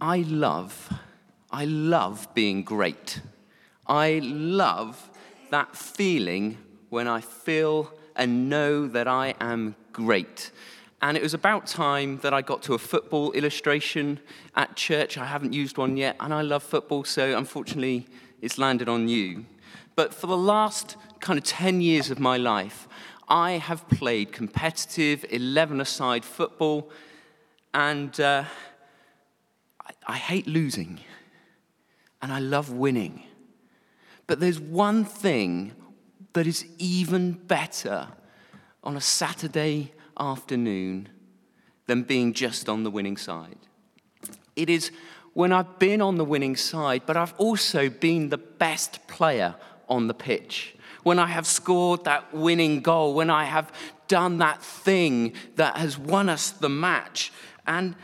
I love, I love being great. I love that feeling when I feel and know that I am great. And it was about time that I got to a football illustration at church. I haven't used one yet, and I love football, so unfortunately, it's landed on you. But for the last kind of 10 years of my life, I have played competitive 11 a side football, and uh, I, hate losing, and I love winning. But there's one thing that is even better on a Saturday afternoon than being just on the winning side. It is when I've been on the winning side, but I've also been the best player on the pitch. When I have scored that winning goal, when I have done that thing that has won us the match. And,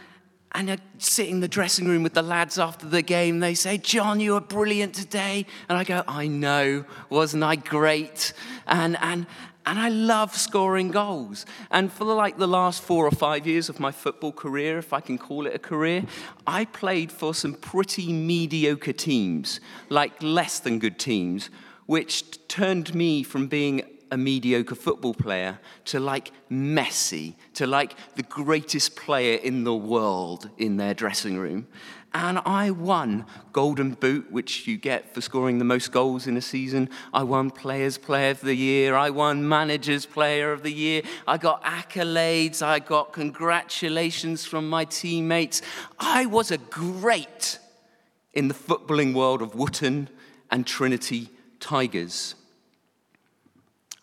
and I sit in the dressing room with the lads after the game. They say, John, you were brilliant today. And I go, I know, wasn't I great? And, and, and I love scoring goals. And for like the last four or five years of my football career, if I can call it a career, I played for some pretty mediocre teams, like less than good teams, which turned me from being a mediocre football player to like Messi, to like the greatest player in the world in their dressing room. And I won Golden Boot, which you get for scoring the most goals in a season. I won Players Player of the Year. I won Managers Player of the Year. I got accolades. I got congratulations from my teammates. I was a great in the footballing world of Wootton and Trinity Tigers.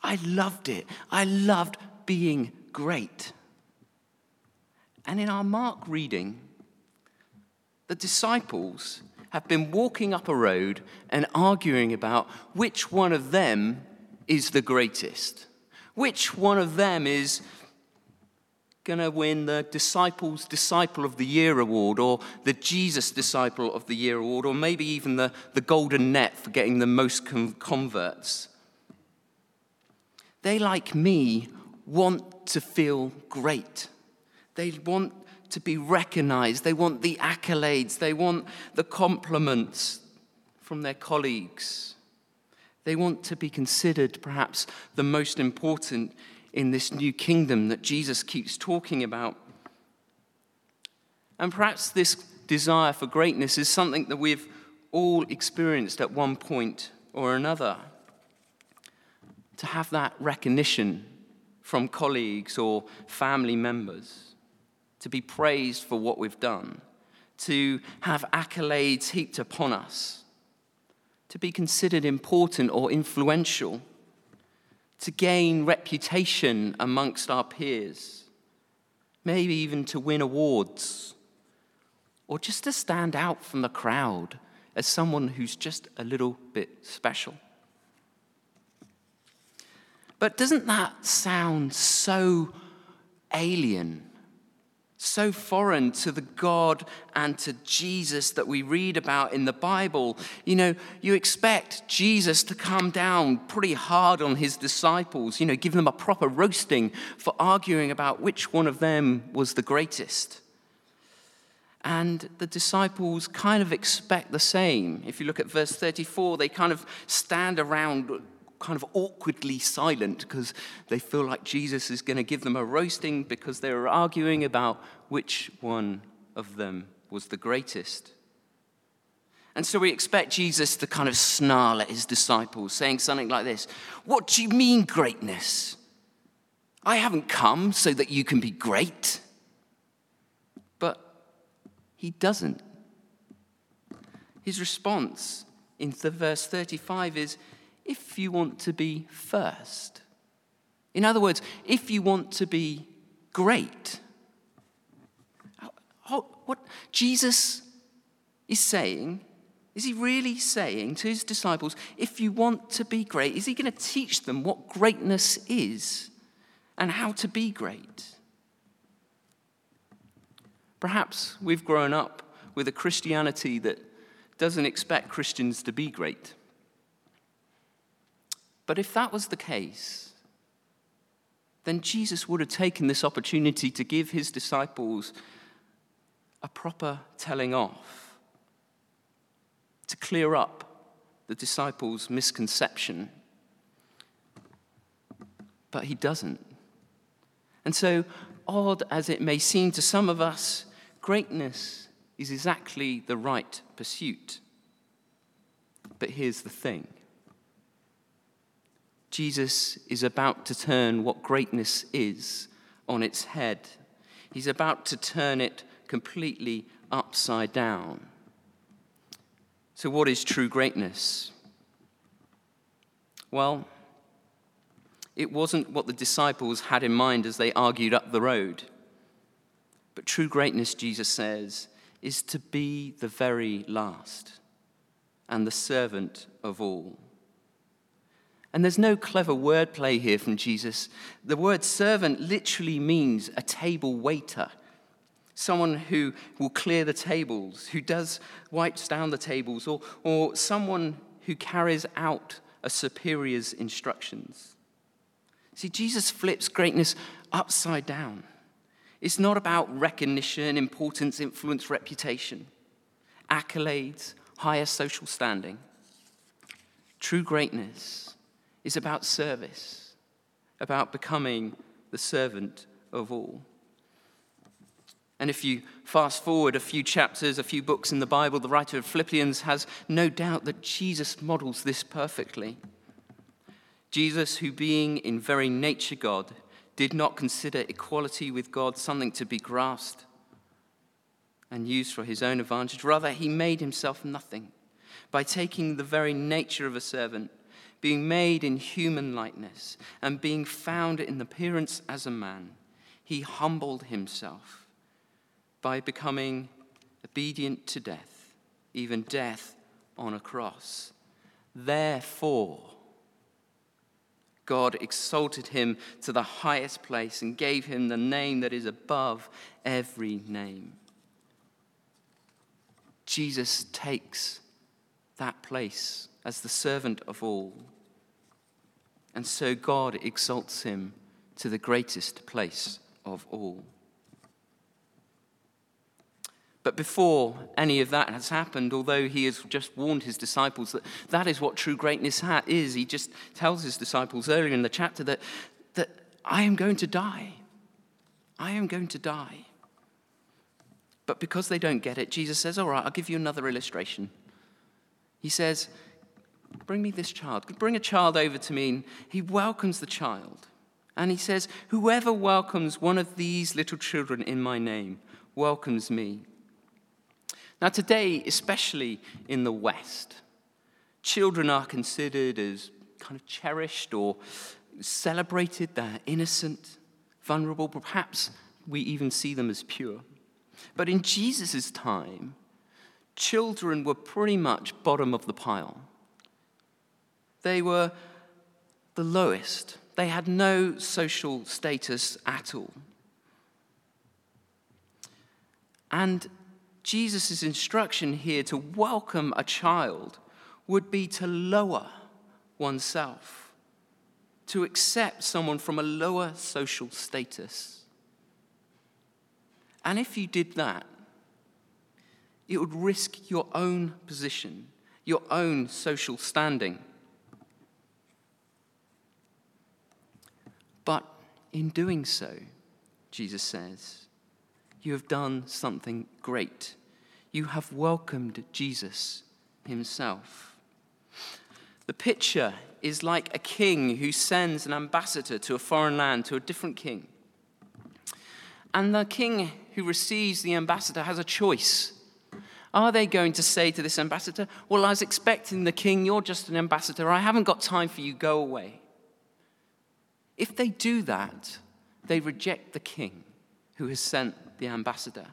I loved it. I loved being great. And in our Mark reading, the disciples have been walking up a road and arguing about which one of them is the greatest, which one of them is going to win the Disciples Disciple of the Year award or the Jesus Disciple of the Year award or maybe even the, the Golden Net for getting the most converts. They, like me, want to feel great. They want to be recognized. They want the accolades. They want the compliments from their colleagues. They want to be considered perhaps the most important in this new kingdom that Jesus keeps talking about. And perhaps this desire for greatness is something that we've all experienced at one point or another. To have that recognition from colleagues or family members to be praised for what we've done, to have accolades heaped upon us, to be considered important or influential, to gain reputation amongst our peers, maybe even to win awards, or just to stand out from the crowd as someone who's just a little bit special. But doesn't that sound so alien so foreign to the God and to Jesus that we read about in the Bible. You know, you expect Jesus to come down pretty hard on his disciples, you know, give them a proper roasting for arguing about which one of them was the greatest. And the disciples kind of expect the same. If you look at verse 34, they kind of stand around kind of awkwardly silent because they feel like Jesus is going to give them a roasting because they are arguing about which one of them was the greatest. And so we expect Jesus to kind of snarl at his disciples, saying something like this What do you mean, greatness? I haven't come so that you can be great. But he doesn't. His response in verse 35 is if you want to be first. In other words, if you want to be great. What Jesus is saying, is he really saying to his disciples, if you want to be great, is he going to teach them what greatness is and how to be great? Perhaps we've grown up with a Christianity that doesn't expect Christians to be great. But if that was the case, then Jesus would have taken this opportunity to give his disciples a proper telling off to clear up the disciples' misconception. But he doesn't. And so, odd as it may seem to some of us, greatness is exactly the right pursuit. But here's the thing Jesus is about to turn what greatness is on its head. He's about to turn it completely upside down. So, what is true greatness? Well, it wasn't what the disciples had in mind as they argued up the road. But true greatness, Jesus says, is to be the very last and the servant of all. And there's no clever wordplay here from Jesus. The word servant literally means a table waiter, someone who will clear the tables, who does wipes down the tables, or, or someone who carries out a superior's instructions. See, Jesus flips greatness upside down. It's not about recognition, importance, influence, reputation, accolades, higher social standing. True greatness is about service, about becoming the servant of all. And if you fast forward a few chapters, a few books in the Bible, the writer of Philippians has no doubt that Jesus models this perfectly. Jesus, who being in very nature God, did not consider equality with God something to be grasped and used for his own advantage. Rather, he made himself nothing by taking the very nature of a servant, being made in human likeness, and being found in appearance as a man. He humbled himself by becoming obedient to death, even death on a cross. Therefore, God exalted him to the highest place and gave him the name that is above every name. Jesus takes that place as the servant of all. And so God exalts him to the greatest place of all. But before any of that has happened, although he has just warned his disciples that that is what true greatness is, he just tells his disciples earlier in the chapter that, that I am going to die. I am going to die. But because they don't get it, Jesus says, All right, I'll give you another illustration. He says, Bring me this child. Bring a child over to me. And he welcomes the child. And he says, Whoever welcomes one of these little children in my name welcomes me. Now, today, especially in the West, children are considered as kind of cherished or celebrated. They're innocent, vulnerable. Perhaps we even see them as pure. But in Jesus' time, children were pretty much bottom of the pile. They were the lowest. They had no social status at all. And Jesus' instruction here to welcome a child would be to lower oneself, to accept someone from a lower social status. And if you did that, it would risk your own position, your own social standing. But in doing so, Jesus says, you have done something great. You have welcomed Jesus himself. The picture is like a king who sends an ambassador to a foreign land, to a different king. And the king who receives the ambassador has a choice. Are they going to say to this ambassador, Well, I was expecting the king, you're just an ambassador, I haven't got time for you, go away? If they do that, they reject the king who has sent the ambassador.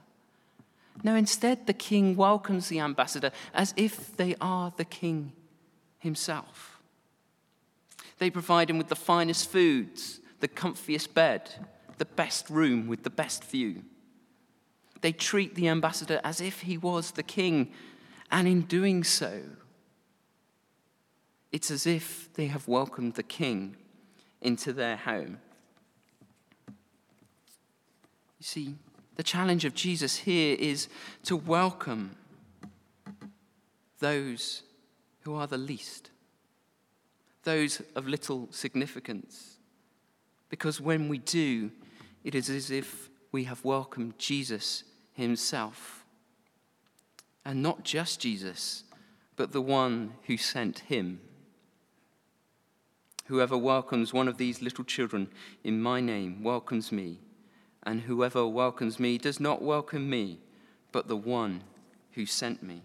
No, instead, the king welcomes the ambassador as if they are the king himself. They provide him with the finest foods, the comfiest bed, the best room with the best view. They treat the ambassador as if he was the king, and in doing so, it's as if they have welcomed the king into their home. You see, The challenge of Jesus here is to welcome those who are the least, those of little significance. Because when we do, it is as if we have welcomed Jesus himself. And not just Jesus, but the one who sent him. Whoever welcomes one of these little children in my name welcomes me, and whoever welcomes me does not welcome me, but the one who sent me.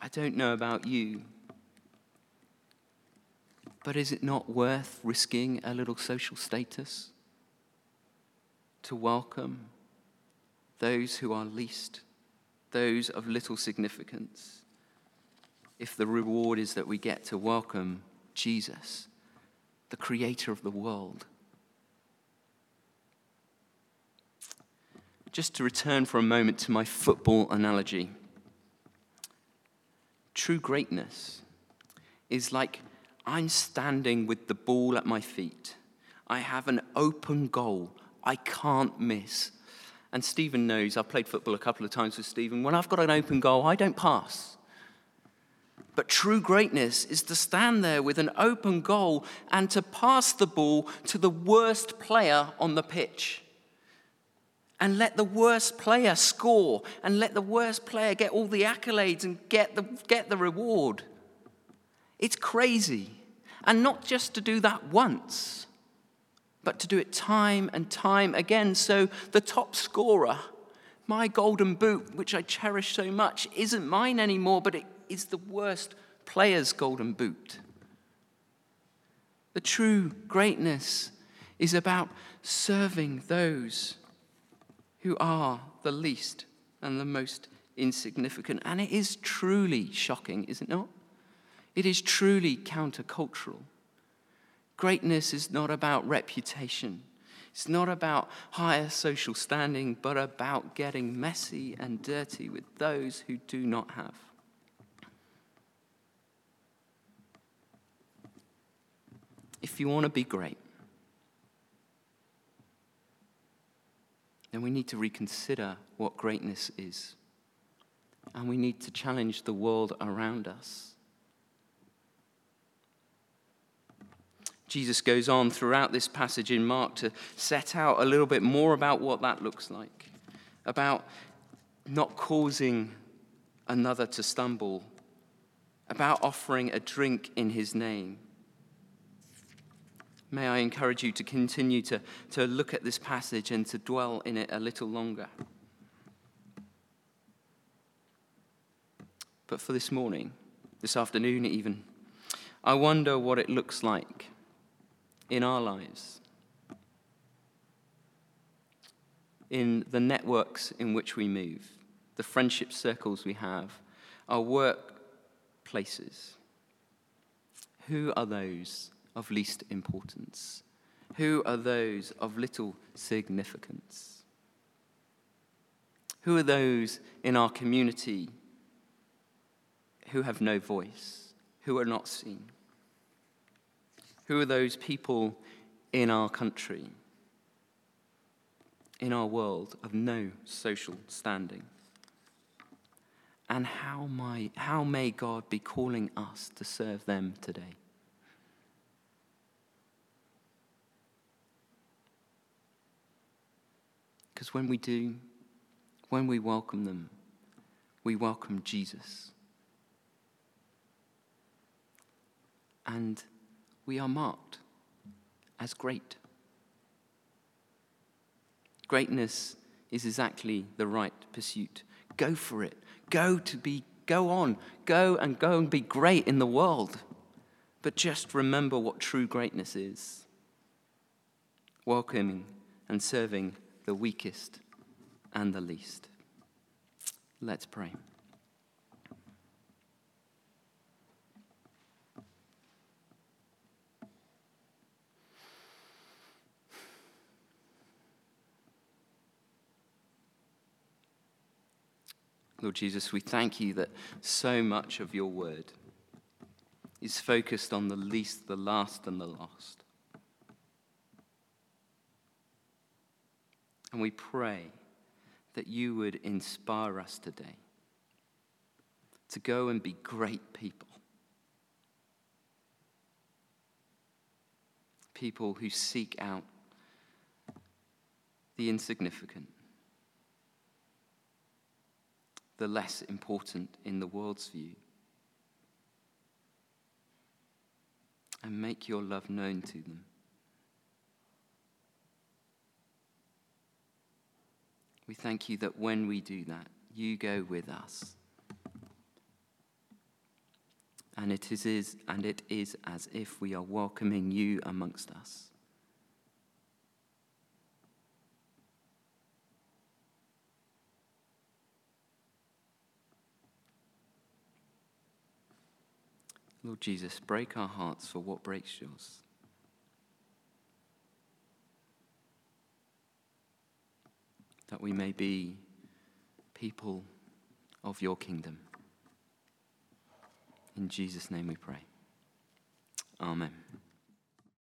I don't know about you, but is it not worth risking a little social status to welcome those who are least, those of little significance? If the reward is that we get to welcome Jesus, the creator of the world. Just to return for a moment to my football analogy. True greatness is like I'm standing with the ball at my feet. I have an open goal I can't miss. And Stephen knows, I've played football a couple of times with Stephen. When I've got an open goal, I don't pass. But true greatness is to stand there with an open goal and to pass the ball to the worst player on the pitch. And let the worst player score and let the worst player get all the accolades and get the, get the reward. It's crazy. And not just to do that once, but to do it time and time again. So the top scorer, my golden boot, which I cherish so much, isn't mine anymore, but it is the worst player's golden boot. The true greatness is about serving those who are the least and the most insignificant. And it is truly shocking, is it not? It is truly countercultural. Greatness is not about reputation. It's not about higher social standing, but about getting messy and dirty with those who do not have. If you want to be great, then we need to reconsider what greatness is. And we need to challenge the world around us. Jesus goes on throughout this passage in Mark to set out a little bit more about what that looks like, about not causing another to stumble, about offering a drink in his name, May I encourage you to continue to, to look at this passage and to dwell in it a little longer. But for this morning, this afternoon even, I wonder what it looks like in our lives, in the networks in which we move, the friendship circles we have, our workplaces. Who are those of least importance? Who are those of little significance? Who are those in our community who have no voice, who are not seen? Who are those people in our country, in our world of no social standing? And how, may, how may God be calling us to serve them today? Because when we do, when we welcome them, we welcome Jesus. And we are marked as great. Greatness is exactly the right pursuit. Go for it. Go to be, go on. Go and go and be great in the world. But just remember what true greatness is welcoming and serving the weakest, and the least. Let's pray. Lord Jesus, we thank you that so much of your word is focused on the least, the last, and the lost. And we pray that you would inspire us today to go and be great people. People who seek out the insignificant, the less important in the world's view, and make your love known to them. We thank you that when we do that, you go with us. And it is, is, and it is as if we are welcoming you amongst us. Lord Jesus, break our hearts for what breaks yours. That we may be people of your kingdom. In Jesus' name we pray. Amen.